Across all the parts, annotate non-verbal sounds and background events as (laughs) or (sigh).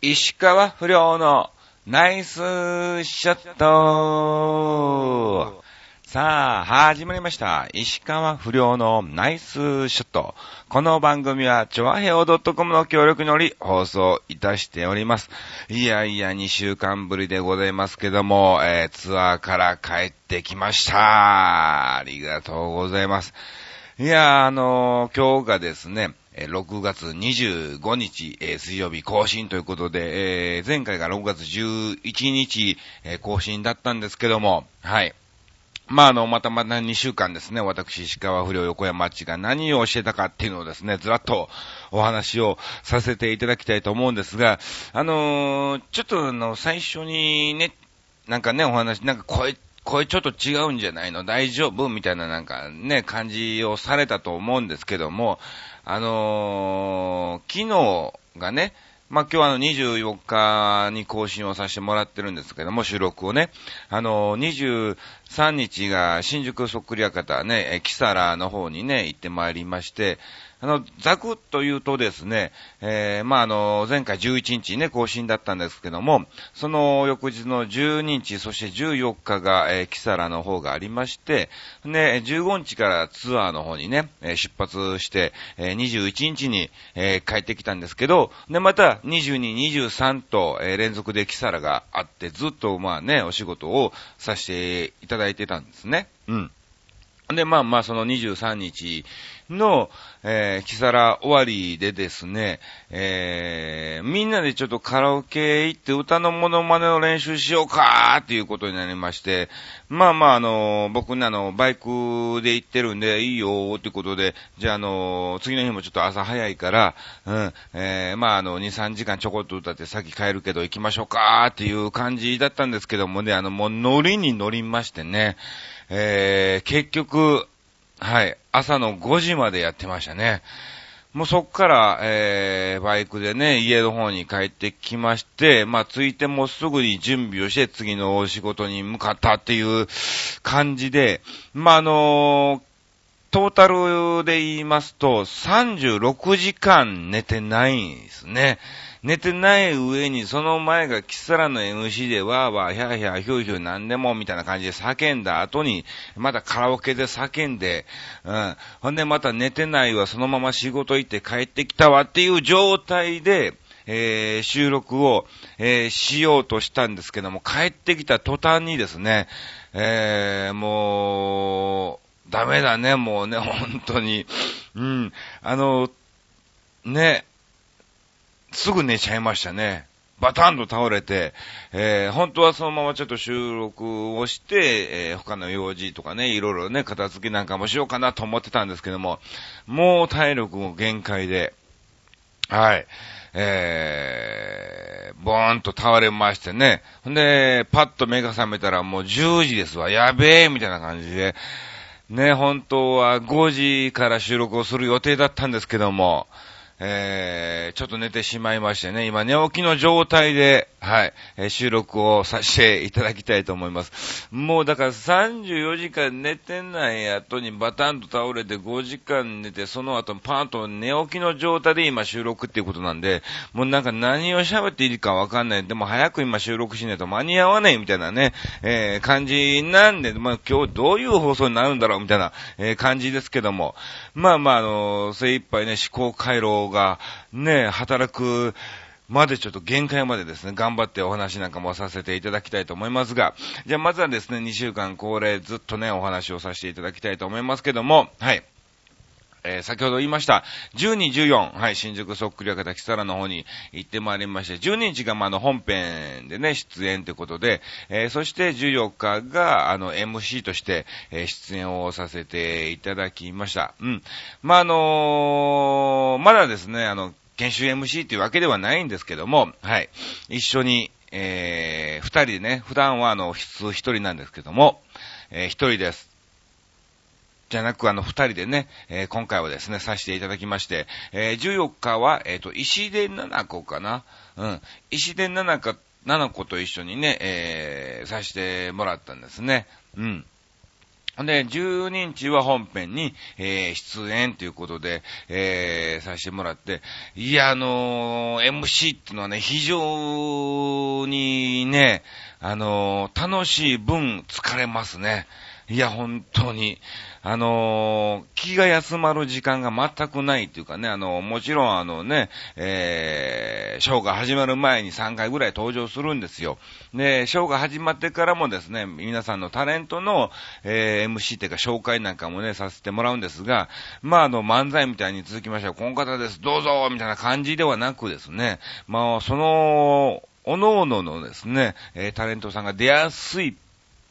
石川不良のナイスショットさあ、始まりました。石川不良のナイスショット。この番組は、ちょわへお .com の協力により放送いたしております。いやいや、2週間ぶりでございますけども、えーツアーから帰ってきました。ありがとうございます。いや、あのー今日がですね、6月25日、水曜日更新ということで、えー前回が6月11日、え更新だったんですけども、はい。まあ、あの、またまた2週間ですね、私、石川不良横山町が何をしてたかっていうのをですね、ずらっとお話をさせていただきたいと思うんですが、あのーちょっとあの、最初にね、なんかね、お話、なんか声、声ちょっと違うんじゃないの？大丈夫？みたいななんかね、感じをされたと思うんですけども、あのー昨日がね、まあ、今日はあの24日に更新をさせてもらってるんですけども、収録をね。あのー、3日が新宿そっくり館ね、えキサラの方にね、行ってまいりまして、あの、ざくっと言うとですね、えー、まあ、あの、前回11日ね、更新だったんですけども、その翌日の12日、そして14日が、えー、キサラの方がありまして、で、15日からツアーの方にね、出発して、えー21日に、えー帰ってきたんですけど、で、また22、23と、えー連続でキサラがあって、ずっとまあね、お仕事をさせていただいてたんですね。うん。で、まあまあ、その23日の、えー、キサラ終わりでですね、えー、みんなでちょっとカラオケ行って歌のモノマネの練習しようかーっていうことになりまして、まあまあ、あの、僕ね、あの、バイクで行ってるんで、いいよーってことで、じゃあ、あの、次の日もちょっと朝早いから、うん、えー、まあ、あの、2、3時間ちょこっと歌って先帰るけど行きましょうかーっていう感じだったんですけどもね、あの、もう乗りに乗りましてね、えー、結局、はい、朝の5時までやってましたね。もうそっから、えー、バイクでね、家の方に帰ってきまして、まあ、着いてもすぐに準備をして次のお仕事に向かったっていう感じで、まあ、あのトータルで言いますと、36時間寝てないんですね。寝てない上に、その前がキサラの MC でわーわー、ヒャーヒャー、ヒューヒュー、なんでも、みたいな感じで叫んだ後に、またカラオケで叫んで、うん。ほんでまた寝てないわ、そのまま仕事行って帰ってきたわっていう状態で、えー、収録を、えー、しようとしたんですけども、帰ってきた途端にですね、えー、もう、ダメだね、もうね、本当に。うん。あの、ね、すぐ寝ちゃいましたね。バタンと倒れて、えー、本当はそのままちょっと収録をして、えー、他の用事とかね、いろいろね、片付けなんかもしようかなと思ってたんですけども、もう体力も限界で、はい。えー、ボーンと倒れましてね。ほんで、パッと目が覚めたらもう10時ですわ。やべえみたいな感じで。ね、本当は5時から収録をする予定だったんですけども、えー、ちょっと寝てしまいましてね、今寝起きの状態で、はい、え収録をさせていただきたいと思います。もうだから34時間寝てない後にバタンと倒れて5時間寝て、その後パーンと寝起きの状態で今収録っていうことなんで、もうなんか何を喋っていいかわかんない。でも早く今収録しないと間に合わないみたいなね、えー、感じなんで、まあ今日どういう放送になるんだろうみたいな、えー感じですけども、まあまああの精一杯ね、思考回路がね、働く、までちょっと限界までですね、頑張ってお話なんかもさせていただきたいと思いますが、じゃあまずはですね、2週間恒例ずっとね、お話をさせていただきたいと思いますけども、はい。えー先ほど言いました、12、14、はい、新宿そっくり館キサラの方に行ってまいりまして、12日がまああの本編でね、出演ということで、えーそして14日があの MC として、えー出演をさせていただきました。うん。まあ、あのーまだですね、あの、研修 MC っていうわけではないんですけども、はい。一緒に、えー、二人でね、普段はあの、普通一人なんですけども、えー一人です。じゃなく、あの、二人でね、えー今回はですね、させていただきまして、えー14日は、えっ、と、石出七子かな？うん。石出七子、七子と一緒にね、えーさせてもらったんですね。うん。で、12日は本編に、えー、出演ということで、えー、させてもらって、いや、あのー、MC っていうのはね、非常にね、あのー、楽しい分疲れますね。いや、本当に。あのー、気が休まる時間が全くないっていうかね、あのー、もちろんあのね、えー、ショーが始まる前に3回ぐらい登場するんですよ。で、ショーが始まってからもですね、皆さんのタレントの、えー、MC っていうか紹介なんかもね、させてもらうんですが、まあ、あの、漫才みたいに続きましては、この方です、どうぞみたいな感じではなくですね、まあ、その、おのおののですね、えー、タレントさんが出やすい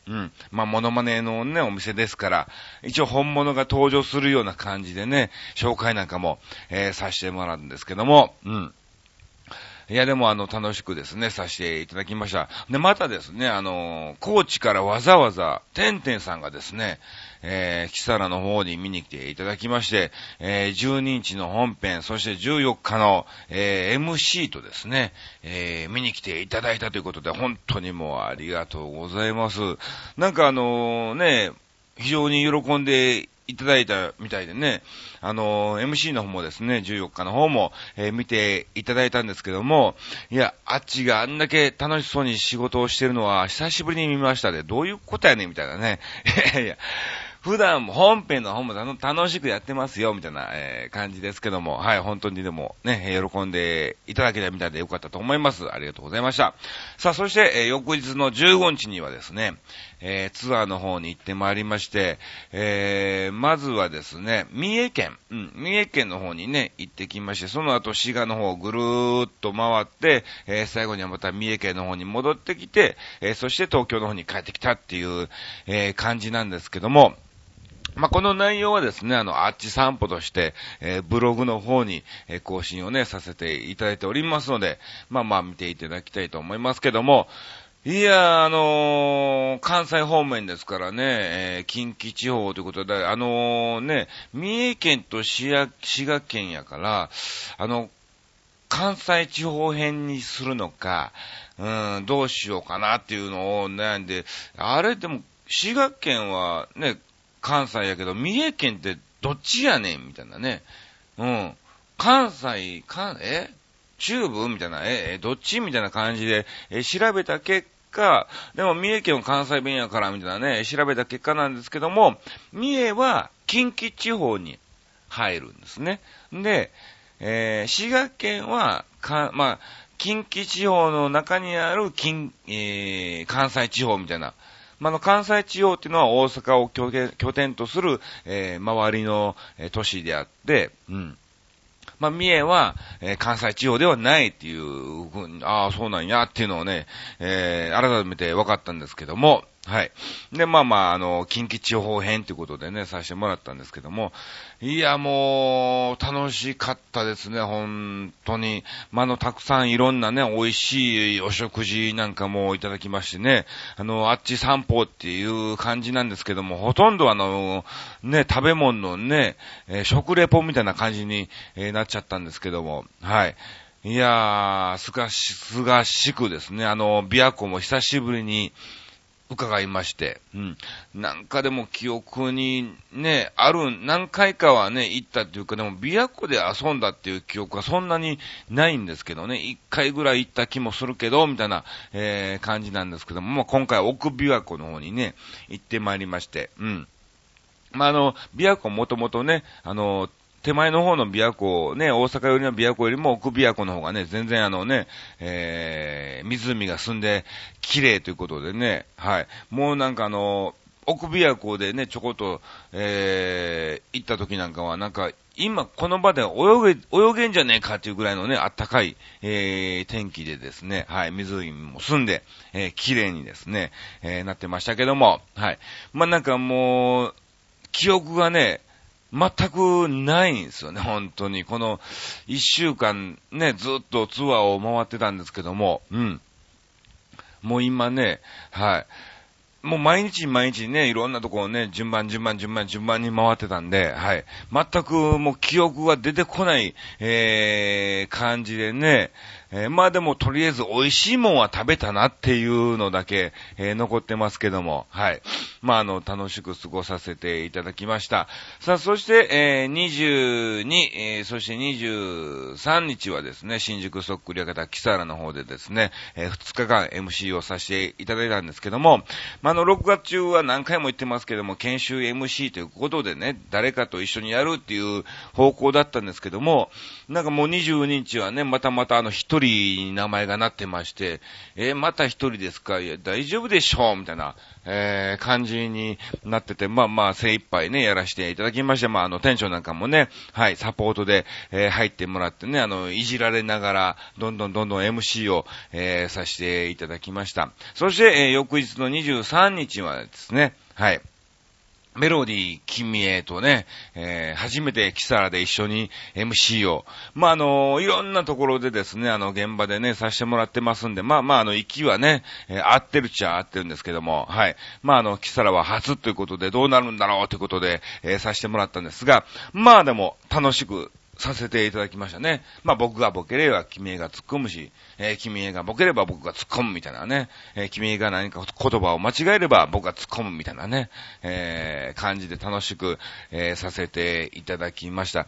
うん。まあ、モノマネのね、お店ですから、一応本物が登場するような感じでね、紹介なんかも、えー、させてもらうんですけども、うん。いや、でもあの、楽しくですね、させていただきました。で、またですね、あの、高知からわざわざ、てんてんさんがですね、えー、キサラの方に見に来ていただきまして、えー、12日の本編、そして14日の、えー、MC とですね、えー、見に来ていただいたということで、本当にもうありがとうございます。なんかあのね、非常に喜んでいただいたみたいでね、あの、MC の方もですね、14日の方も、えー、見ていただいたんですけども、いや、あっちがあんだけ楽しそうに仕事をしてるのは久しぶりに見ましたで、どういうことやねんみたいなね。(laughs) いやいや、普段も本編の方も楽しくやってますよ、みたいな、えー、感じですけども、はい、本当にでもね、喜んでいただけたみたいでよかったと思います。ありがとうございました。さあ、そして、えー、翌日の15日にはですね、えー、ツアーの方に行ってまいりまして、えー、まずはですね、三重県、うん、三重県の方にね、行ってきまして、その後滋賀の方をぐるーっと回って、えー、最後にはまた三重県の方に戻ってきて、えー、そして東京の方に帰ってきたっていう、えー、感じなんですけども、まあ、この内容はですね、あの、あっち散歩として、えー、ブログの方に、えー、更新をね、させていただいておりますので、まあまあ見ていただきたいと思いますけども、いや、あのー、関西方面ですからね、えー、近畿地方ということで、あのー、ね、三重県と滋賀県やから、あの、関西地方編にするのか、うん、どうしようかなっていうのを悩んで、あれでも、滋賀県はね、関西やけど、三重県ってどっちやねんみたいなね。うん。関西、かえ？中部みたいな、え、どっちみたいな感じで、え、調べた結果、でも三重県は関西弁やからみたいなね、調べた結果なんですけども、三重は近畿地方に入るんですね。で、えー、滋賀県は、か、まあ、近畿地方の中にある近、えー、関西地方みたいな、まあ、の、関西地方っていうのは大阪を拠点とする、えー、周りの、え、都市であって、うん。まあ、三重は、えー、関西地方ではないっていううに、ああ、そうなんやっていうのをね、えー、改めて分かったんですけども、はい。で、まあまあ、あの、近畿地方編ということでね、させてもらったんですけども、いや、もう、楽しかったですね、本当に。まあ、の、たくさんいろんなね、美味しいお食事なんかもいただきましてね、あの、あっち散歩っていう感じなんですけども、ほとんどあの、ね、食べ物のね、えー、食レポみたいな感じに、えー、なっちゃったんですけども、はい。いやー、すがし、すがしくですね、あの、琵琶湖も久しぶりに、伺いまして、うん。なんかでも記憶にね、ある、何回かはね、行ったっていうか、でも、琵琶湖で遊んだっていう記憶はそんなにないんですけどね、一回ぐらい行った気もするけど、みたいな、えー、感じなんですけども、まあ、今回奥琵琶湖の方にね、行ってまいりまして、うん。まあ、あの、琵琶湖もともとね、あの、手前の方の琵琶湖、ね、大阪寄りの琵琶湖よりも奥琵琶湖の方がね、全然あのね、えー、湖が澄んで綺麗ということでね、はい。もうなんかあの、奥琵琶湖でね、ちょこっと、えー、行った時なんかは、なんか、今この場で泳げ、泳げんじゃねえかっていうぐらいのね、あったかい、えー、天気でですね、はい、湖も澄んで、えー、綺麗にですね、えー、なってましたけども、はい。まあ、なんかもう、記憶がね、全くないんですよね、本当に。この一週間ね、ずっとツアーを回ってたんですけども、うん。もう今ね、はい。もう毎日毎日ね、いろんなところね、順番順番順番順番に回ってたんで、はい。全くもう記憶が出てこない、えー、感じでね、えー、まあでもとりあえず美味しいもんは食べたなっていうのだけ、えー、残ってますけども、はい。まああの、楽しく過ごさせていただきました。さあ、そして、えー、22、えー、そして23日はですね、新宿そっくり方キサラの方でですね、えー、2日間 MC をさせていただいたんですけども、まあ、あの、6月中は何回も言ってますけども、研修 MC ということでね、誰かと一緒にやるっていう方向だったんですけども、なんかもう22日はね、またまたあの、一に名前がなってまして、えー、また一人ですかいや、大丈夫でしょう？みたいな、えー、感じになってて、まあまあ、精一杯ね、やらせていただきまして、まあ、あの、店長なんかもね、はい、サポートで、えー、入ってもらってね、あの、いじられながら、どんどんどんどん MC を、えー、させていただきました。そして、えー、翌日の23日はですね、はい、メロディー、君へとね、えー、初めてキサラで一緒に MC を、まあ、あの、いろんなところでですね、あの、現場でね、させてもらってますんで、まあまあ、あの、息はね、えー、合ってるっちゃ合ってるんですけども、はい。まあ、あの、キサラは初ということで、どうなるんだろうということで、えー、させてもらったんですが、まあでも、楽しく、させていただきましたね。まあ僕がボケれば君が突っ込むし、えー、君がボケれば僕が突っ込むみたいなね、えー、君が何か言葉を間違えれば僕が突っ込むみたいなね、えー、感じで楽しく、え、させていただきました。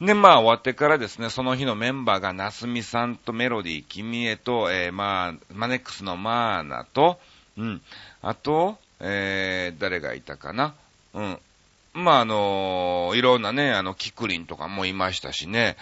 で、まあ終わってからですね、その日のメンバーがナスミさんとメロディー、君へと、え、まあ、マネックスのマーナと、うん、あと、え、誰がいたかな。うん、まあ、あの、いろんなね、あの、キクリンとかもいましたしね、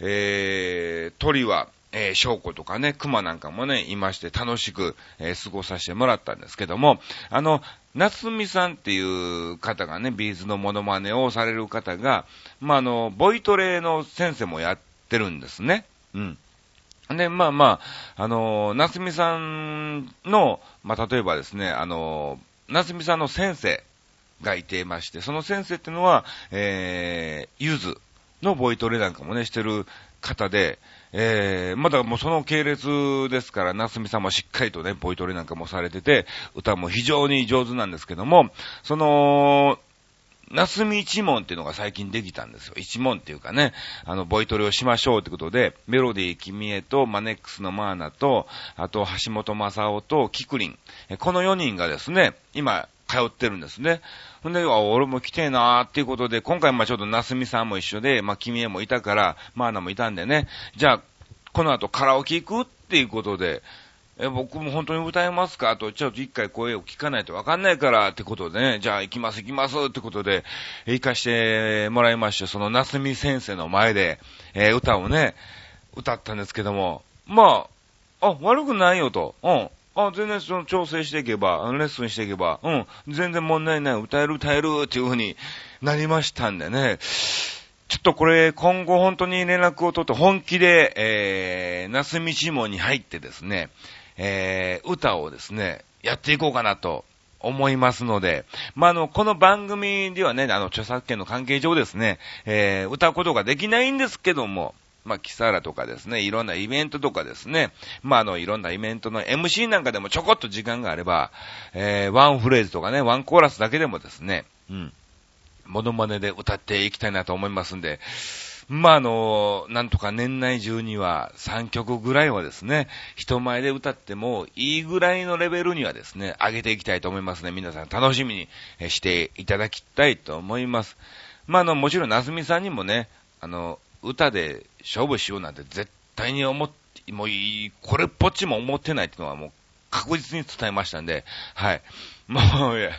えー、鳥は、えー、翔子とかね、熊なんかもね、いまして楽しく、えー、過ごさせてもらったんですけども、あの、夏美さんっていう方がね、ビーズのモノマネをされる方が、まあ、あの、ボイトレの先生もやってるんですね。うん。で、まあまあ、あの、夏美さんの、まあ、例えばですね、あの、夏美さんの先生、がいていまして、その先生っていうのは、えー、ゆずのボイトレなんかもね、してる方で、えー、まだもうその系列ですから、なすみさんもしっかりとね、ボイトレなんかもされてて、歌も非常に上手なんですけども、その、なすみ一問っていうのが最近できたんですよ。一問っていうかね、あの、ボイトレをしましょうってことで、メロディー君へと、マネックスのマーナと、あと、橋本正夫と、キクリン。この4人がですね、今、通ってるんですね。ほんで、俺も来てえなーっていうことで、今回まあちょっとなすみさんも一緒で、まあ君へもいたから、マーナもいたんでね、じゃあ、この後カラオケ行くっていうことで、え、僕も本当に歌えますか？と、ちょっと一回声を聞かないとわかんないからってことでね、じゃあ行きます行きますってことで、行かしてもらいまして、そのなすみ先生の前で、えー、歌をね、歌ったんですけども、まあ、あ、悪くないよと、うん。あ、全然その調整していけば、レッスンしていけば、うん、全然問題ない、歌える歌えるっていう風になりましたんでね、ちょっとこれ今後本当に連絡を取って本気で、えー、なすみちもに入ってですね、えー、歌をですね、やっていこうかなと思いますので、まあ、あの、この番組ではね、あの、著作権の関係上ですね、えー、歌うことができないんですけども、まあ、キサラとかですね、いろんなイベントとかですね、まあ、あの、いろんなイベントの MC なんかでもちょこっと時間があれば、えー、ワンフレーズとかね、ワンコーラスだけでもですね、うん、モノマネで歌っていきたいなと思いますんで、まあ、あの、なんとか年内中には3曲ぐらいはですね、人前で歌ってもいいぐらいのレベルにはですね、上げていきたいと思いますね。皆さん楽しみにしていただきたいと思います。まあ、あの、もちろん、なすみさんにもね、あの、歌で勝負しようなんて絶対に思って、もういい、これっぽっちも思ってないっていうのはもう確実に伝えましたんで、はい。(laughs) もう、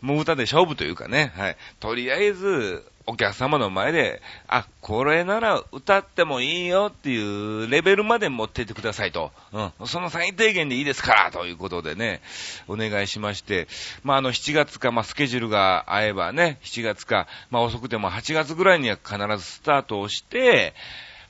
もう歌で勝負というかね、はい。とりあえず、お客様の前で、あ、これなら歌ってもいいよっていうレベルまで持ってってくださいと。うん。その最低限でいいですからということでね、お願いしまして、まあ、あの、7月か、まあ、スケジュールが合えばね、7月か、まあ、遅くても8月ぐらいには必ずスタートをして、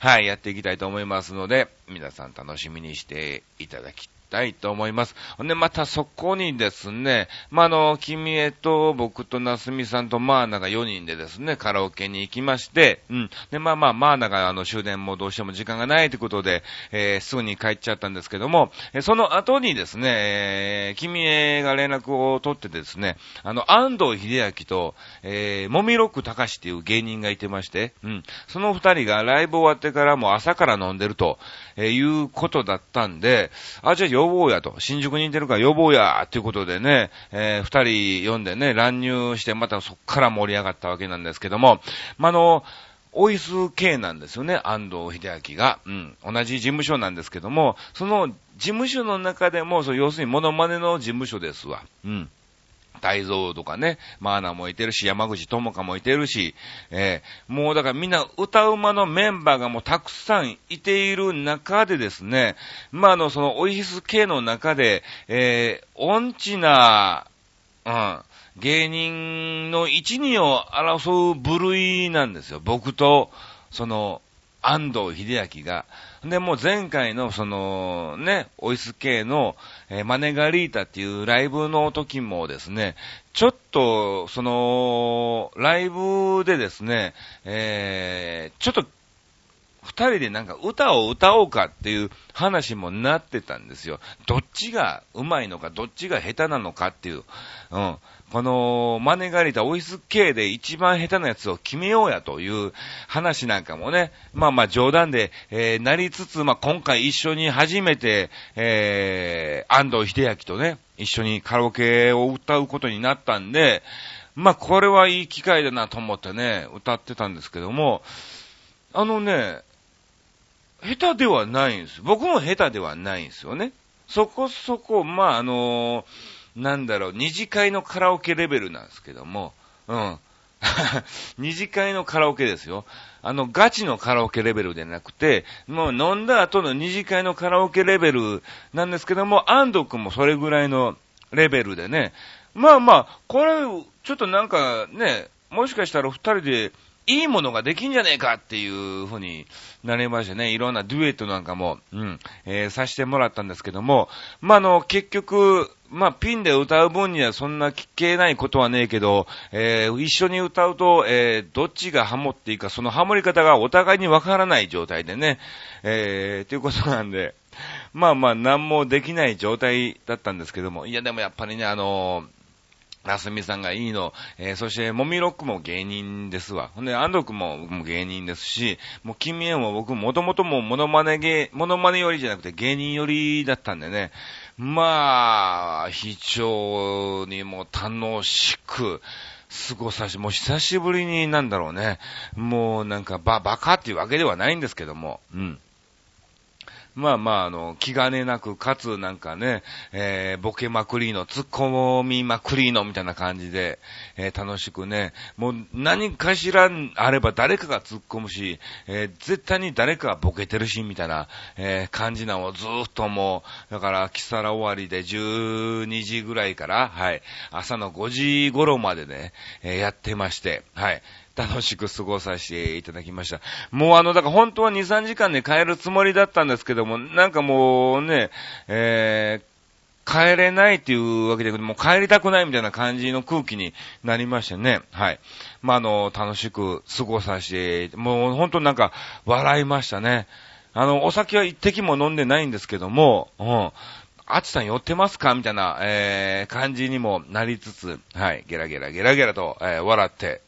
はい、やっていきたいと思いますので、皆さん楽しみにしていただきたいと思います。ほんで、またそこにですね、まあ、あの、君へと僕となすみさんとマーナが4人でですね、カラオケに行きまして、うん。で、まあまあ、マーナがあの終電もどうしても時間がないということで、えー、すぐに帰っちゃったんですけども、えその後にですね、えー、君へが連絡を取ってですね、あの、安藤秀明と、えー、もみロック高しっていう芸人がいてまして、うん。その二人がライブ終わってからも朝から飲んでると、えー、いうことだったんで、あ、じゃあ呼ぼうやと。新宿にいてるから呼ぼうや、ということでね、えー、二人呼んでね、乱入して、またそっから盛り上がったわけなんですけども、まあ、の、オイス系なんですよね、安藤秀明が。うん。同じ事務所なんですけども、その事務所の中でも、そう、要するにモノマネの事務所ですわ。うん。大蔵とかね、マーナもいてるし、山口智香もいてるし、えー、もうだからみんな歌うまのメンバーがもうたくさんいている中でですね、まあ、あの、そのオイヒス系の中で、えー、音痴な、うん、芸人の一二を争う部類なんですよ。僕と、その、安藤秀明が。で、もう前回のその、ね、オイス系の、えー、マネガリータっていうライブの時もですね、ちょっと、その、ライブでですね、えー、ちょっと二人でなんか歌を歌おうかっていう話もなってたんですよ。どっちが上手いのか、どっちが下手なのかっていう。うん。この、マネガリタオイス系で一番下手なやつを決めようやという話なんかもね、まあまあ冗談で、えー、なりつつ、まあ今回一緒に初めて、えー、安藤秀明とね、一緒にカラオケを歌うことになったんで、まあこれはいい機会だなと思ってね、歌ってたんですけども、あのね、下手ではないんです。僕も下手ではないんですよね。そこそこ、まあ、あのー、なんだろう、二次会のカラオケレベルなんですけども、うん。(laughs) 二次会のカラオケですよ。あの、ガチのカラオケレベルでなくて、もう飲んだ後の二次会のカラオケレベルなんですけども、安藤くんもそれぐらいのレベルでね。まあまあ、これ、ちょっとなんかね、もしかしたら二人でいいものができんじゃねえかっていうふうになりましてね、いろんなデュエットなんかも、うん、えー、させてもらったんですけども、まあ、あの、結局、まあ、ピンで歌う分にはそんな聞けないことはねえけど、えー、一緒に歌うと、えー、どっちがハモっていいか、そのハモり方がお互いにわからない状態でね、えー、ということなんで、まあまあ、何もできない状態だったんですけども、いやでもやっぱりね、あのーなすみさんがいいの。えー、そして、もみろくも芸人ですわ。ほんで、安藤くんもも芸人ですし、もう、君へも僕もともともモノマネ芸、モノマネ寄りじゃなくて芸人寄りだったんでね。まあ、非常にも楽しく、過ごさし、もう久しぶりになんだろうね。もうなんかば、バカっていうわけではないんですけども、うん。まあまあ、あの、気兼ねなく、かつなんかね、えー、ボケまくりの、突っ込みまくりの、みたいな感じで、えー、楽しくね、もう何かしらあれば誰かが突っ込むし、えー、絶対に誰かがボケてるし、みたいな、えー、感じなのをずーっともう、だから、キサラ終わりで12時ぐらいから、はい、朝の5時頃までね、えー、やってまして、はい。楽しく過ごさせていただきました。もうあの、だから本当は2、3時間で帰るつもりだったんですけども、なんかもうね、えー、帰れないっていうわけで、もう帰りたくないみたいな感じの空気になりましてね。はい。まあ、あの、楽しく過ごさせて、もう本当なんか笑いましたね。あの、お酒は一滴も飲んでないんですけども、うん。あつさん寄ってますか？みたいな、えー、感じにもなりつつ、はい、ゲラゲラゲラゲラと、えー、笑って、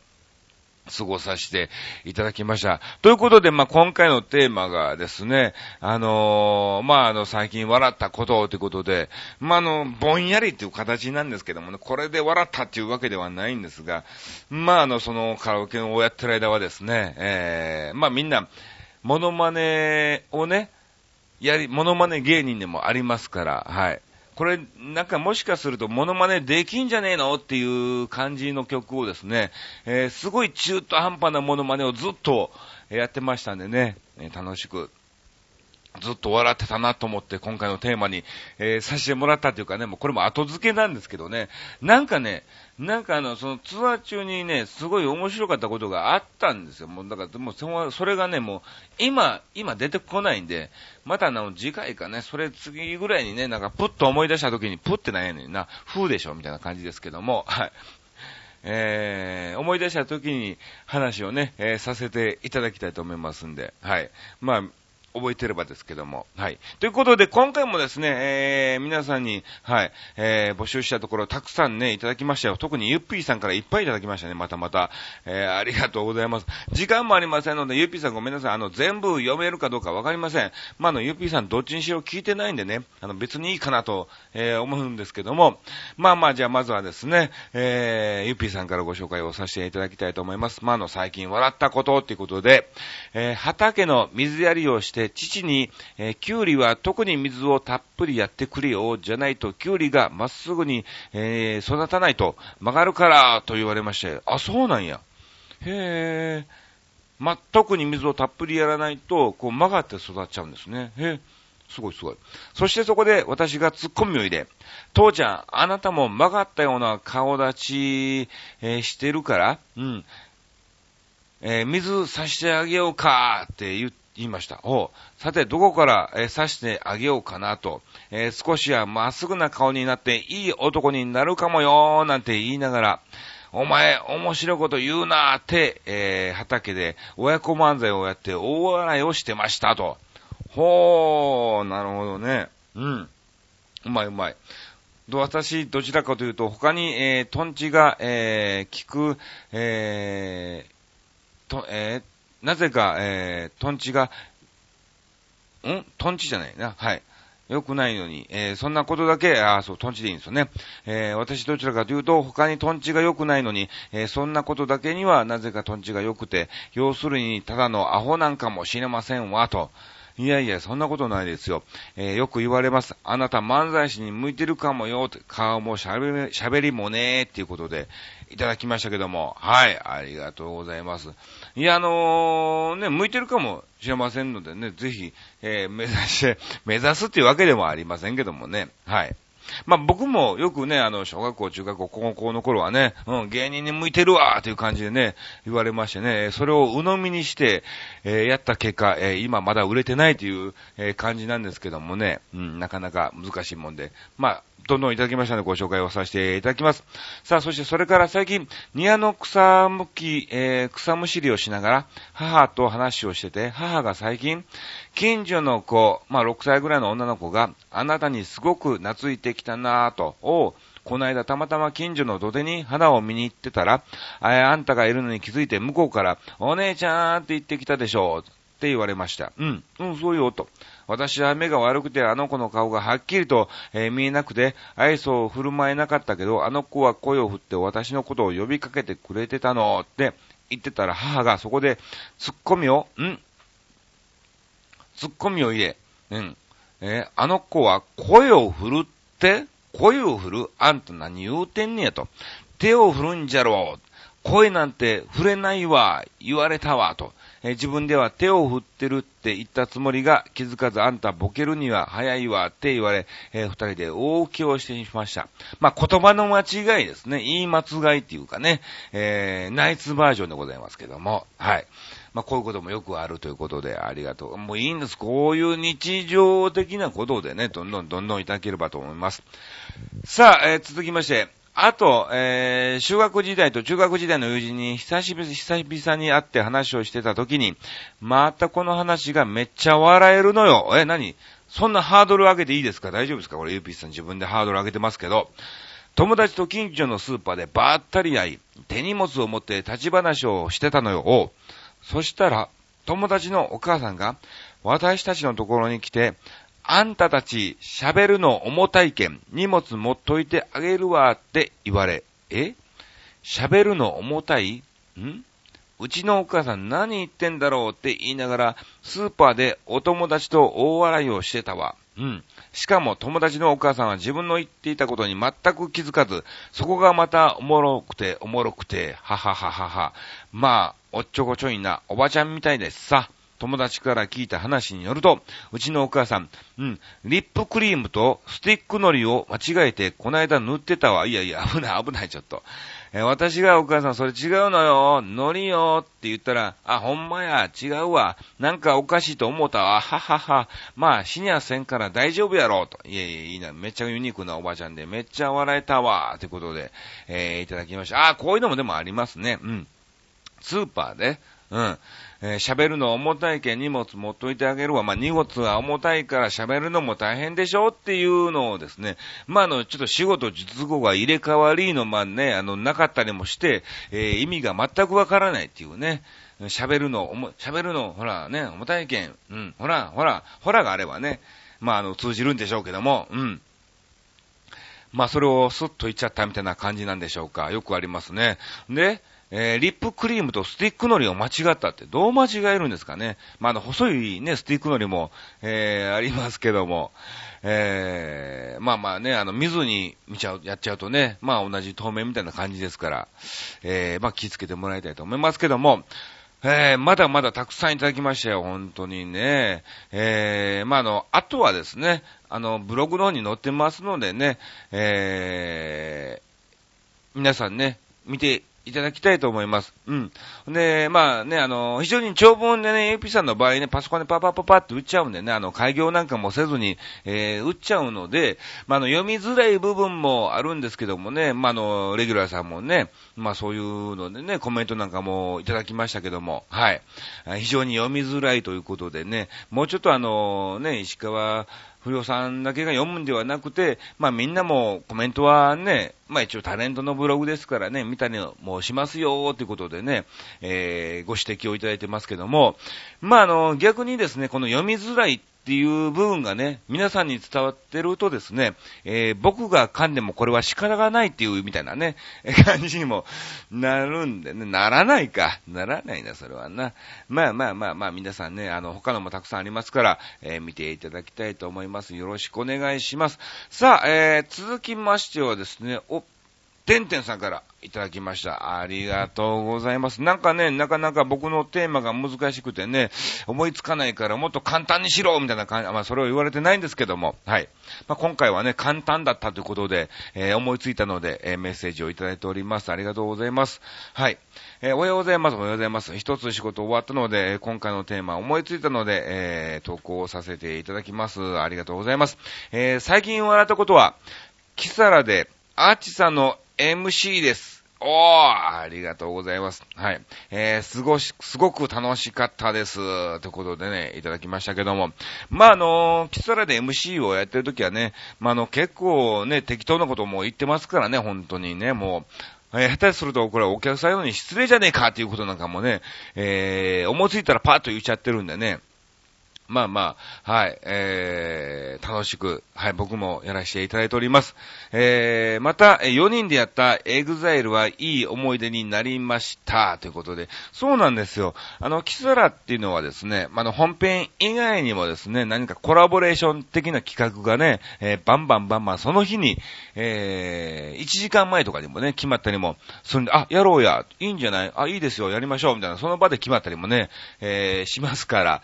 過ごさせていただきました。ということで、まあ、今回のテーマがですね、あのー、まあ、あの、最近笑ったことということで、まあ、あの、ぼんやりっていう形なんですけどもね、これで笑ったっていうわけではないんですが、まあ、あの、そのカラオケをやってる間はですね、えー、まあ、みんな、モノマネをね、やり、モノマネ芸人でもありますから、はい。これ、なんかもしかするとモノマネできんじゃねえのっていう感じの曲をですね、えー、すごい中途半端なモノマネをずっとやってましたんでね、楽しくずっと笑ってたなと思って今回のテーマに、えー、させてもらったというかね、もうこれも後付けなんですけどね、なんかね、なんかあの、そのツアー中にね、すごい面白かったことがあったんですよ。もうだから、もうそれがね、もう、今、今出てこないんで、またあの、次回かね、それ次ぐらいにね、なんかプッと思い出した時に、プッてないやねんな、風でしょみたいな感じですけども、はい。えー、思い出した時に話をね、えー、させていただきたいと思いますんで、はい。まあ、覚えてればですけども。はい。ということで、今回もですね、えー、皆さんに、はい、えー、募集したところ、たくさんね、いただきましたよ。特にゆっぴーさんからいっぱいいただきましたね。またまた。えー、ありがとうございます。時間もありませんので、ゆっぴーさんごめんなさい。あの、全部読めるかどうかわかりません。まあ、あの、ゆっぴーさんどっちにしろ聞いてないんでね、あの、別にいいかなと、えー、思うんですけども、まあまあ、じゃあまずはですね、えー、ゆっぴーさんからご紹介をさせていただきたいと思います。まあ、あの、最近笑ったことっていうことで、えー、畑の水やりをして、父に、えー、キュウリは特に水をたっぷりやってくれよ、じゃないとキュウリがまっすぐに、えー、育たないと曲がるからと言われまして、あ、そうなんや。へえ。ま、特に水をたっぷりやらないと、こう曲がって育っちゃうんですね。へえ。すごいすごい。そしてそこで私が突っ込みを入れ、父ちゃん、あなたも曲がったような顔立ち、えー、してるから、うん、えー、水さしてあげようかって言っ言いました。おさて、どこから、えー、刺してあげようかなと、えー、少しはまっすぐな顔になっていい男になるかもよーなんて言いながら、お前、面白いこと言うなーって、えー、畑で親子漫才をやって大笑いをしてましたと。ほー、なるほどね。うん。うまいうまい。私、どちらかというと、他に、えー、トンチが、えー、聞く、えー、と、えー、なぜか、えー、トンチが、ん？トンチじゃないな。はい。良くないのに、えー、そんなことだけ、ああそう、トンチでいいんですよね。えー、私どちらかというと、他にトンチが良くないのに、えー、そんなことだけにはなぜかトンチが良くて、要するに、ただのアホなんかもしれませんわ、と。いやいや、そんなことないですよ。えー、よく言われます。あなた漫才師に向いてるかもよ、顔も喋り、喋りもねーっていうことで、いただきましたけども。はい、ありがとうございます。いや、あのー、ね、向いてるかもしれませんのでね、ぜひ、えー、目指して、(laughs) 目指すっていうわけでもありませんけどもね。はい。まあ、僕もよくね、あの、小学校、中学校、高校の頃はね、うん、芸人に向いてるわーという感じでね、言われましてね、それを鵜呑みにして、えー、やった結果、えー、今まだ売れてないという、えー、感じなんですけどもね、うん、なかなか難しいもんで、まあ、どんどんいただきましたのでご紹介をさせていただきます。さあ、そしてそれから最近、庭の草むき、えー、草むしりをしながら、母と話をしてて、母が最近、近所の子、まあ6歳ぐらいの女の子が、あなたにすごく懐いてきたなぁと、を、この間たまたま近所の土手に花を見に行ってたら、ああんたがいるのに気づいて向こうから、お姉ちゃんって言ってきたでしょう。って言われました。うん、うん、そうよ、と。私は目が悪くてあの子の顔がはっきりと、えー、見えなくて、愛想を振る舞えなかったけど、あの子は声を振って私のことを呼びかけてくれてたのって言ってたら母がそこで突っ込みを、ん？突っ込みを入れ、うん。えー、あの子は声を振るって声を振るあんた何言うてんねやと。手を振るんじゃろう。声なんて触れないわ、言われたわ、と。え、自分では手を振ってるって言ったつもりが気づかずあんたボケるには早いわって言われ、えー、二人で大気をしてしました。まあ、言葉の間違いですね。言い間違いっていうかね、えー、ナイツバージョンでございますけども、はい。まあ、こういうこともよくあるということで、ありがとう。もういいんです。こういう日常的なことでね、どんどんどんどんいただければと思います。さあ、えー、続きまして、あと、えー、中学時代と中学時代の友人に久しぶり、久々に会って話をしてた時に、またこの話がめっちゃ笑えるのよ。え、何？そんなハードル上げていいですか？大丈夫ですか？これ、ゆうぴーさん自分でハードル上げてますけど。友達と近所のスーパーでばったり会い、手荷物を持って立ち話をしてたのよ。そしたら、友達のお母さんが、私たちのところに来て、あんたたち喋るの重たいけん、荷物持っといてあげるわって言われ、え？喋るの重たい？ん？うちのお母さん何言ってんだろうって言いながら、スーパーでお友達と大笑いをしてたわ。うん。しかも友達のお母さんは自分の言っていたことに全く気づかず、そこがまたおもろくておもろくて、ははははは。まあ、おっちょこちょいなおばちゃんみたいですさ。友達から聞いた話によると、うちのお母さん、うん、リップクリームとスティックのりを間違えて、この間塗ってたわ。いやいや、危ない危ない、ちょっと。え、私がお母さん、それ違うのよ、のりよって言ったら、あ、ほんまや、違うわ。なんかおかしいと思ったわ。ははは。まあ、死にゃせんから大丈夫やろ、と。いやいや、いいな。めっちゃユニークなおばちゃんで、めっちゃ笑えたわ。ということで、えー、いただきました。あ、こういうのもでもありますね。うん。スーパーで、うん。えー、喋るの重たいけん荷物持っといてあげるわ。まあ、荷物は重たいから喋るのも大変でしょっていうのをですね、まあ、あの、ちょっと仕事術後が入れ替わりの、まあね、あの、なかったりもして、えー、意味が全くわからないっていうね。喋るの、喋るの、ほらね、重たいけん。うん、ほら、ほら、ほらがあればね、まあ、あの、通じるんでしょうけども、うん。まあ、それをスッと言っちゃったみたいな感じなんでしょうか。よくありますね。で、えー、リップクリームとスティックのりを間違ったって、どう間違えるんですかね。まあ、あの、細いね、スティックのりも、えー、ありますけども、えー、まあまあね、あの、水に見ちゃう、やっちゃうとね、まあ同じ透明みたいな感じですから、えー、まあ気をつけてもらいたいと思いますけども、えー、まだまだたくさんいただきましたよ、本当にね。えー、まあ、あの、あとはですね、あの、ブログの方に載ってますのでね、えー、皆さんね、見ていただきたいと思います。うん。で、まあね、あの、非常に長文でね、AP さんの場合ね、パソコンでパパパパって打っちゃうんでね、あの、開業なんかもせずに、えー、打っちゃうので、まあ、あの、読みづらい部分もあるんですけどもね、まあ、あの、レギュラーさんもね、まあ、そういうのでね、コメントなんかもいただきましたけども、はい。非常に読みづらいということでね、もうちょっとあの、ね、石川、不良さんだけが読むんではなくて、まあみんなもコメントはね、まあ一応タレントのブログですからね、見たりもしますよということでね、えー、ご指摘をいただいてますけども、まああの、逆にですね、この読みづらいっていう部分がね、皆さんに伝わってるとですね、えー、僕が噛んでもこれは仕方がないっていうみたいなね、(laughs) 感じにもなるんでね、ならないか。ならないな、それはな。まあまあまあまあ、皆さんね、あの、他のもたくさんありますから、えー、見ていただきたいと思います。よろしくお願いします。さあ、えー、続きましてはですね、お、てんてんさんからいただきました。ありがとうございます。なんかね、なかなか僕のテーマが難しくてね、思いつかないからもっと簡単にしろみたいな感じ、まあそれを言われてないんですけども、はい。まあ今回はね、簡単だったということで、えー、思いついたので、えー、メッセージをいただいております。ありがとうございます。はい。えー、おはようございます。おはようございます。一つ仕事終わったので、今回のテーマ思いついたので、えー、投稿させていただきます。ありがとうございます。えー、最近笑ったことは、キサラで、アーチさんの MC です。おー、ありがとうございます。はい。えー、すごし、すごく楽しかったです。ということでね、いただきましたけども。まあ、あのー、キサラで MC をやってるときはね、まあ、あの、結構ね、適当なことも言ってますからね、本当にね、もう、えー、下手すると、これお客さんのに失礼じゃねえかっていうことなんかもね、えー、思いついたらパーッと言っちゃってるんでね、まあまあ、はい、えー、楽しく、はい、僕もやらせていただいております。えー、また、4人でやったエグザイルはいい思い出になりました。ということで、そうなんですよ。あの、キサラっていうのはですね、あの、本編以外にもですね、何かコラボレーション的な企画がね、えー、バンバンバンバン、その日に、えー、1時間前とかにもね、決まったりもするんで、あ、やろうや、いいんじゃないあ、いいですよ、やりましょう、みたいな、その場で決まったりもね、えー、しますから、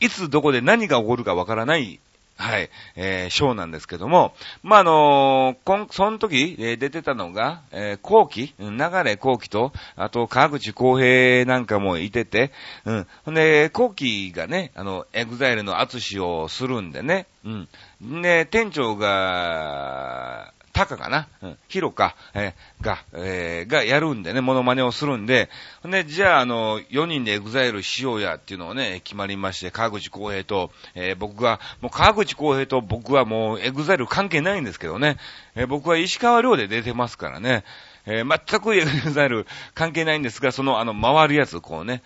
いつどこで何が起こるかわからない、はい、えー、ショーなんですけども、まあ、あの、こん、その時、えー、出てたのが、えー、後期、流れ後期と、あと、川口公平なんかもいてて、うん。んで、後期がね、あの、エグザイルのアツシをするんでね、うん。で、店長が、タカかな。うん、ヒロか、えー、が、えー、がやるんでね、モノマネをするんで、で、じゃあ、あの、4人でエグザイルしようやっていうのをね、決まりまして、川口公平と、えー、僕が、もう川口公平と僕はもうエグザイル関係ないんですけどね、えー、僕は石川遼で出てますからね、えー、全くエグザイル (laughs) 関係ないんですが、その、あの、回るやつ、こうね、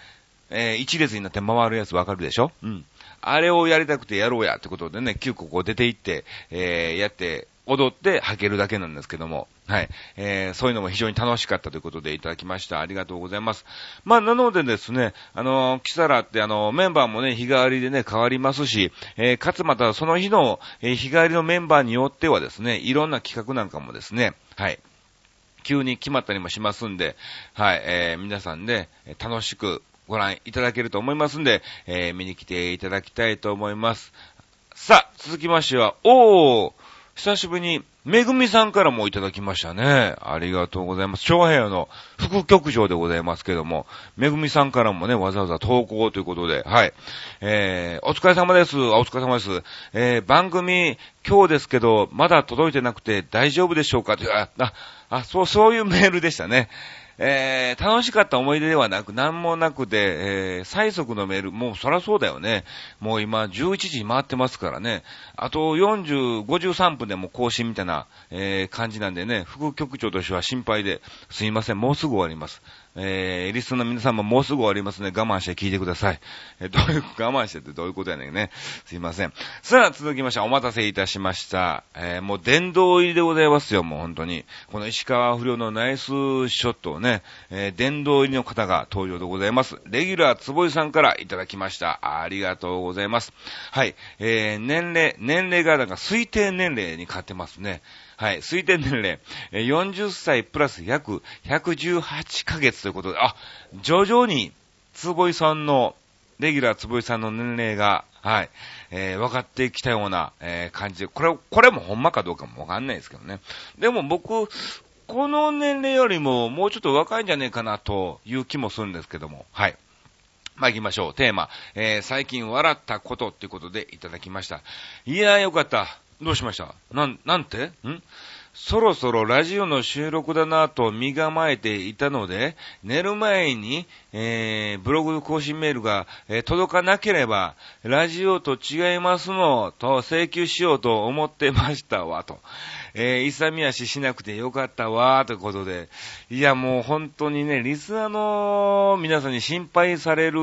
えー、一列になって回るやつわかるでしょ？うん。あれをやりたくてやろうやってことでね、9個こう出て行って、えー、やって、踊って履けるだけなんですけども、はい。えー、そういうのも非常に楽しかったということでいただきました。ありがとうございます。まあ、なのでですね、あの、キサラってあの、メンバーもね、日替わりでね、変わりますし、えー、かつまたその日の、えー、日替わりのメンバーによってはですね、いろんな企画なんかもですね、はい。急に決まったりもしますんで、はい、えー、皆さんで、楽しく、ご覧いただけると思いますんで、えー、見に来ていただきたいと思います。さあ、続きましては、おー、久しぶりに、めぐみさんからもいただきましたね。ありがとうございます。長平の副局長でございますけども、めぐみさんからもね、わざわざ投稿ということで、はい。えー、お疲れ様です。お疲れ様です。えー、番組、今日ですけど、まだ届いてなくて大丈夫でしょうか？あ、あ、あ、そう、そういうメールでしたね。えー、楽しかった思い出ではなく、何もなくで、えー、最速のメール、もうそらそうだよね。もう今、11時回ってますからね。あと40、53分でも更新みたいな、えー、感じなんでね、副局長としては心配で、すいません、もうすぐ終わります。えー、リストの皆さんももうすぐ終わりますね。我慢して聞いてください。(laughs) えー、どういう、我慢してってどういうことやねんね。すいません。さあ、続きまして、お待たせいたしました。えー、もう殿堂入りでございますよ、もう本当に。この石川不良のナイスショットをね、えー、殿堂入りの方が登場でございます。レギュラー坪井さんからいただきました。ありがとうございます。はい。えー、年齢、年齢がなんか推定年齢に変わってますね。はい、推定年齢、40歳プラス約118ヶ月ということで、あ、徐々に、坪井さんの、レギュラー坪井さんの年齢が、はい、えー、分かってきたような、えー、感じで、これ、これもほんまかどうかもわかんないですけどね。でも僕、この年齢よりももうちょっと若いんじゃねえかなという気もするんですけども、はい。まあ、行きましょう。テーマ、えー、最近笑ったことっていうことでいただきました。いやーよかった。どうしました？なん、なんて？ん？そろそろラジオの収録だなと身構えていたので、寝る前に、えー、ブログ更新メールが、えー、届かなければ、ラジオと違いますの、と請求しようと思ってましたわ、と。えー、勇み足しなくてよかったわ、ということで。いや、もう本当にね、リスナーの皆さんに心配される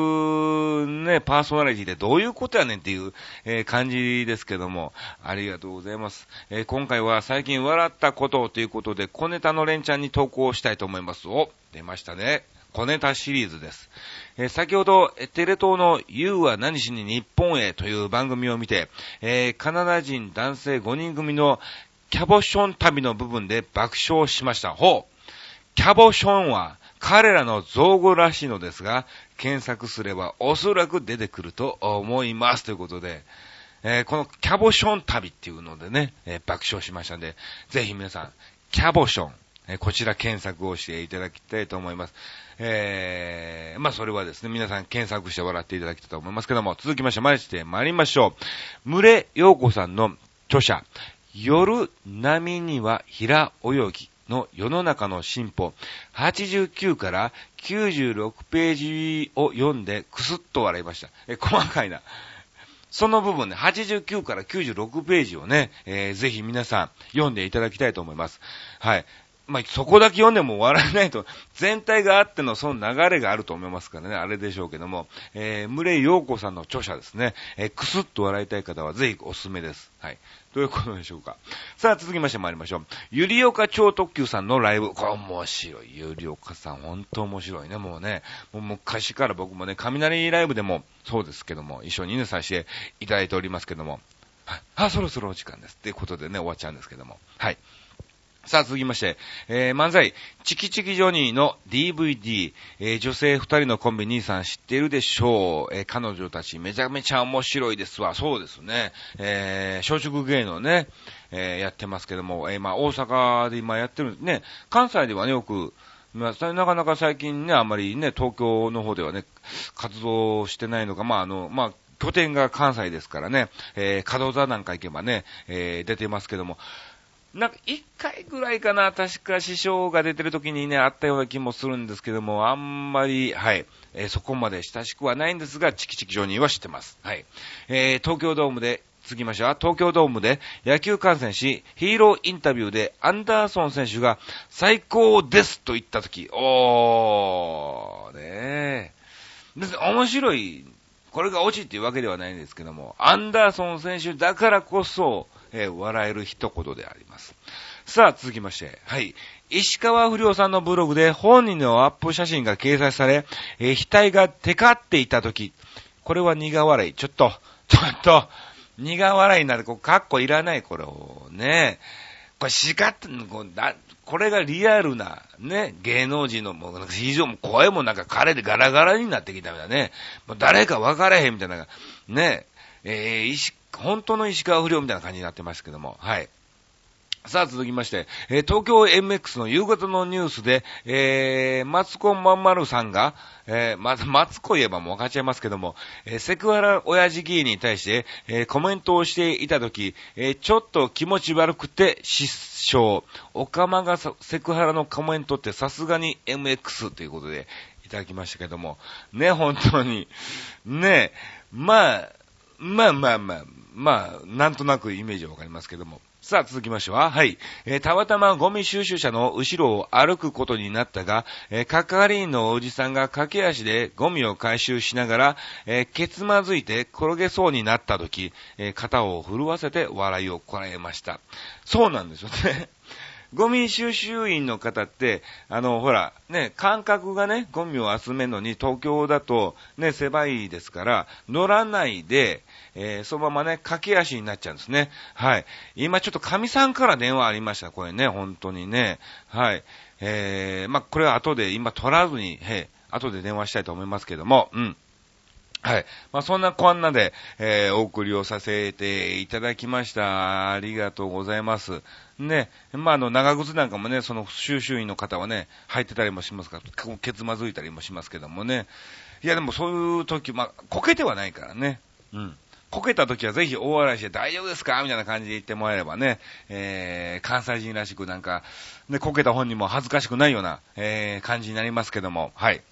ね、パーソナリティってどういうことやねんっていう、えー、感じですけども、ありがとうございます。えー、今回は最近笑ったことということで、小ネタの連チャンに投稿したいと思います。お、出ましたね。小ネタシリーズです。えー、先ほど、テレ東の You は何しに日本へという番組を見て、えー、カナダ人男性5人組のキャボション旅の部分で爆笑しました。ほう。キャボションは彼らの造語らしいのですが、検索すればおそらく出てくると思います。ということで、えー、このキャボション旅っていうのでね、えー、爆笑しましたんで、ぜひ皆さん、キャボション、えー、こちら検索をしていただきたいと思います。えー、まあそれはですね、皆さん検索して笑っていただきたいと思いますけども、続きまして、参して参りましょう。群れ陽子さんの著者、夜波には平泳ぎの世の中の進歩、89から96ページを読んでクスッと笑いました。え、細かいな。その部分ね、89から96ページをね、えー、ぜひ皆さん読んでいただきたいと思います。はい。まあ、そこだけ読んでも笑えないと、全体があってのその流れがあると思いますからね、あれでしょうけども、えー、ムレイヨーコさんの著者ですね、えー、くすっと笑いたい方はぜひおすすめです。はい。どういうことでしょうか。さあ、続きまして参りましょう。ゆりおか超特急さんのライブ。これ面白い。ゆりおかさん、ほんと面白いね。もうね、もう昔から僕もね、雷ライブでもそうですけども、一緒にね、させていただいておりますけども、はい。あ、そろそろお時間です。っていうことでね、終わっちゃうんですけども。はい。さあ続きまして、えー、漫才、チキチキジョニーの DVD、えー、女性二人のコンビ兄さん知っているでしょう。えー、彼女たちめちゃめちゃ面白いですわ。そうですね。えー、小食芸能ね、えー、やってますけども、えー、まあ大阪で今やってるんですね。関西ではね、よく、まあ、なかなか最近ね、あんまりね、東京の方ではね、活動してないのか、まあ、あの、まあ、拠点が関西ですからね、えー、角座なんか行けばね、えー、出てますけども、なんか一回ぐらいかな、確か師匠が出てる時にね、あったような気もするんですけども、あんまり、はい、えー、そこまで親しくはないんですが、チキチキジョニーは知ってます。はい。えー、東京ドームで、次ましょう。東京ドームで野球観戦し、ヒーローインタビューでアンダーソン選手が最高ですと言った時、おー、ねえ。面白い、これが落ちっていうわけではないんですけども、アンダーソン選手だからこそ、えー、笑える一言であります。さあ、続きまして、はい。石川不良さんのブログで本人のアップ写真が掲載され、えー、額がテカっていたとき、これは苦笑い。ちょっと、ちょっと、苦笑いになる、こう、カッコいらない、これをね。これ叱って、こうだこれがリアルな、ね、芸能人の、もう、非常に声もなんか彼でガラガラになってきたみたいなね。もう誰か分からへんみたいな、ね、えー、石、本当の石川不良みたいな感じになってますけども、はい。さあ続きまして、えー、東京 MX の夕方のニュースで、えー、マツコまんまるさんが、えー、まず、マツコ言えばもう分かっちゃいますけども、えー、セクハラ親父議員に対して、えー、コメントをしていたとき、えー、ちょっと気持ち悪くて失笑。オカマがセクハラのコメントってさすがに MX ということでいただきましたけども、ね、本当に。ね、まあ、まあまあまあ、まあ、なんとなくイメージはわかりますけども。さあ、続きましては、はい。えー、たまたまゴミ収集車の後ろを歩くことになったが、えー、係員のおじさんが駆け足でゴミを回収しながら、えー、ケツまずいて転げそうになった時、えー、肩を震わせて笑いをこらえました。そうなんですよね。(laughs) ゴミ収集員の方って、あの、ほら、ね、感覚がね、ゴミを集めるのに東京だと、ね、狭いですから、乗らないで、えー、そのままね、駆け足になっちゃうんですね。はい。今ちょっと神さんから電話ありました、これね、本当にね。はい。えー、まあ、これは後で、今取らずに、へ後で電話したいと思いますけども、うん。はい。まあ、そんなこんなで、えー、お送りをさせていただきました。ありがとうございます。ね。まあ、あの、長靴なんかもね、その収集員の方はね、履いてたりもしますから、ケツまずいたりもしますけどもね。いや、でもそういう時、まあ、こけてはないからね。うん。こけた時はぜひ大笑いして大丈夫ですか？みたいな感じで言ってもらえればね、えー、関西人らしくなんか、ね、こけた本人も恥ずかしくないような、えー、感じになりますけども、はい。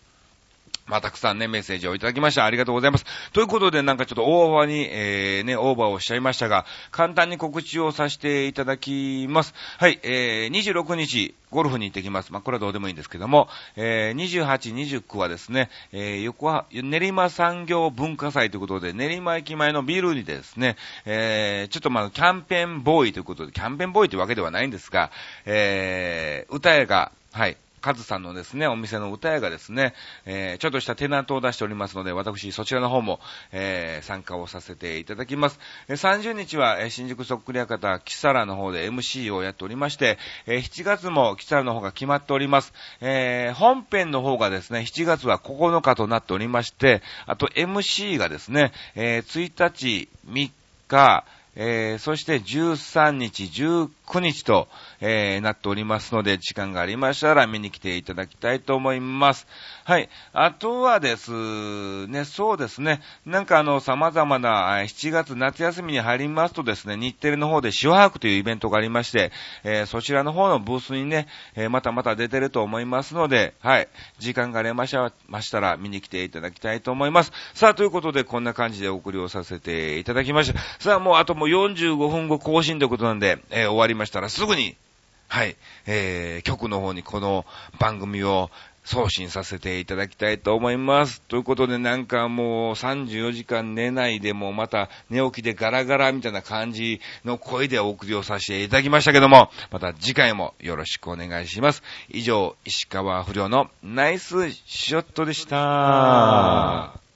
まあ、たくさんね、メッセージをいただきました。ありがとうございます。ということで、なんかちょっとオーバーに、えー、ね、オーバーをしちゃいましたが、簡単に告知をさせていただきます。はい、えー、26日、ゴルフに行ってきます。まあ、これはどうでもいいんですけども、えー、28、29はですね、えー、横浜、練馬産業文化祭ということで、練馬駅前のビルにですね、えー、ちょっとまあ、キャンペーンボーイということで、キャンペーンボーイというわけではないんですが、えー、歌屋が、はい、カズさんのですね、お店の歌屋がですね、えー、ちょっとしたテナントを出しておりますので、私、そちらの方も、えー、参加をさせていただきます。30日は、え、新宿そっくり館、キサラの方で MC をやっておりまして、えー、7月もキサラの方が決まっております。えー、本編の方がですね、7月は9日となっておりまして、あと MC がですね、えー、1日、3日、えー、そして13日、19日9日と、えー、なっておりますので、時間がありましたら見に来ていただきたいと思います。はい。あとはですね、そうですね、なんかあの、様々な、7月夏休みに入りますとですね、日テレの方で塩白というイベントがありまして、えー、そちらの方のブースにね、えー、またまた出てると思いますので、はい。時間がありましたら見に来ていただきたいと思います。さあ、ということで、こんな感じでお送りをさせていただきました。さあ、もうあともう45分後更新ということなんで、えー、終わりましたらすぐに、はい、えー、局の方にこの番組を送信させていただきたいと思います。ということでなんかもう34時間寝ないでもまた寝起きでガラガラみたいな感じの声でお送りをさせていただきましたけども、また次回もよろしくお願いします。以上、石川不良のナイスショットでした。